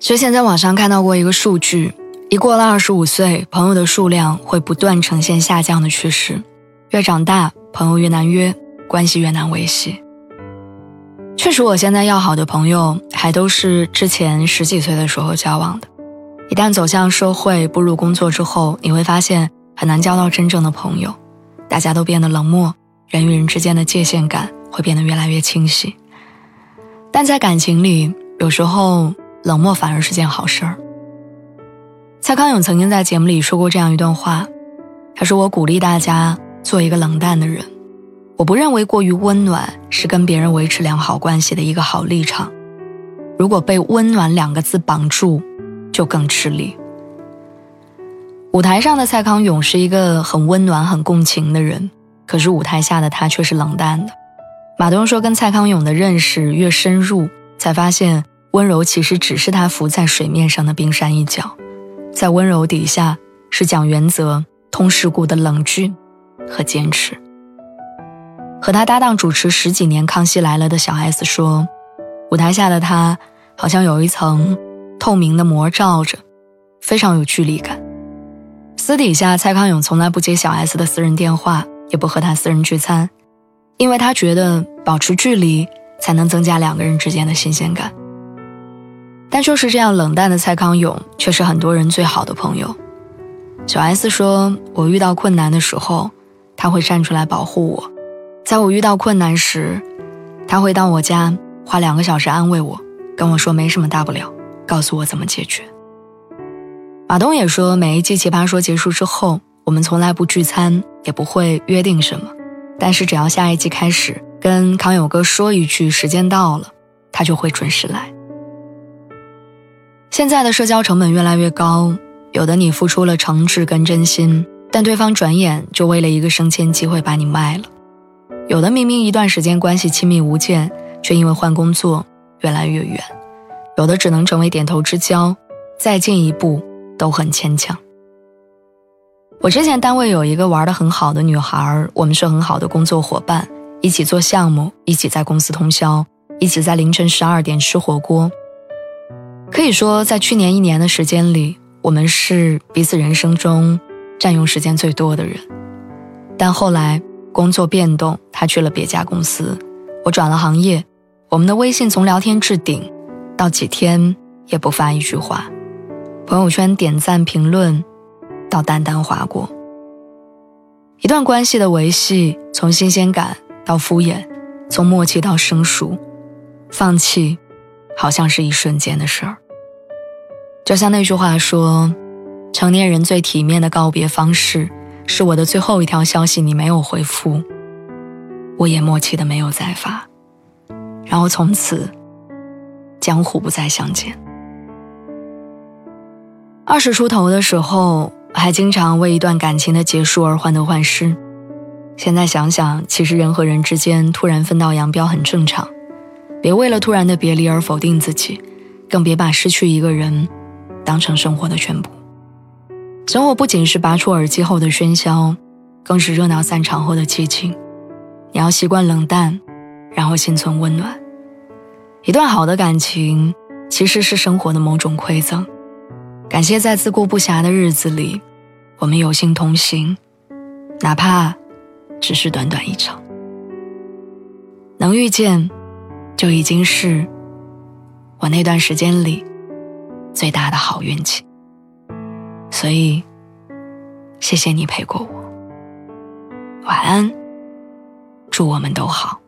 之前在网上看到过一个数据，一过了二十五岁，朋友的数量会不断呈现下降的趋势。越长大，朋友越难约，关系越难维系。确实，我现在要好的朋友还都是之前十几岁的时候交往的。一旦走向社会，步入工作之后，你会发现很难交到真正的朋友，大家都变得冷漠，人与人之间的界限感会变得越来越清晰。但在感情里，有时候。冷漠反而是件好事儿。蔡康永曾经在节目里说过这样一段话，他说：“我鼓励大家做一个冷淡的人，我不认为过于温暖是跟别人维持良好关系的一个好立场。如果被温暖两个字绑住，就更吃力。”舞台上的蔡康永是一个很温暖、很共情的人，可是舞台下的他却是冷淡的。马东说，跟蔡康永的认识越深入，才发现。温柔其实只是他浮在水面上的冰山一角，在温柔底下是讲原则、通世故的冷峻和坚持。和他搭档主持十几年《康熙来了》的小 S 说：“舞台下的他好像有一层透明的膜罩着，非常有距离感。私底下，蔡康永从来不接小 S 的私人电话，也不和他私人聚餐，因为他觉得保持距离才能增加两个人之间的新鲜感。”但就是这样冷淡的蔡康永，却是很多人最好的朋友。小 S 说：“我遇到困难的时候，他会站出来保护我；在我遇到困难时，他会到我家花两个小时安慰我，跟我说没什么大不了，告诉我怎么解决。”马东也说：“每一季《奇葩说》结束之后，我们从来不聚餐，也不会约定什么，但是只要下一季开始，跟康永哥说一句时间到了，他就会准时来。”现在的社交成本越来越高，有的你付出了诚挚跟真心，但对方转眼就为了一个升迁机会把你卖了；有的明明一段时间关系亲密无间，却因为换工作越来越远；有的只能成为点头之交，再进一步都很牵强。我之前单位有一个玩的很好的女孩，我们是很好的工作伙伴，一起做项目，一起在公司通宵，一起在凌晨十二点吃火锅。可以说，在去年一年的时间里，我们是彼此人生中占用时间最多的人。但后来工作变动，他去了别家公司，我转了行业，我们的微信从聊天置顶，到几天也不发一句话，朋友圈点赞评论，到淡淡划过。一段关系的维系，从新鲜感到敷衍，从默契到生疏，放弃。好像是一瞬间的事儿。就像那句话说：“成年人最体面的告别方式，是我的最后一条消息你没有回复，我也默契的没有再发，然后从此江湖不再相见。”二十出头的时候，还经常为一段感情的结束而患得患失。现在想想，其实人和人之间突然分道扬镳很正常。别为了突然的别离而否定自己，更别把失去一个人当成生活的全部。生活不仅是拔出耳机后的喧嚣，更是热闹散场后的寂静。你要习惯冷淡，然后心存温暖。一段好的感情其实是生活的某种馈赠。感谢在自顾不暇的日子里，我们有幸同行，哪怕只是短短一场。能遇见。就已经是我那段时间里最大的好运气，所以谢谢你陪过我。晚安，祝我们都好。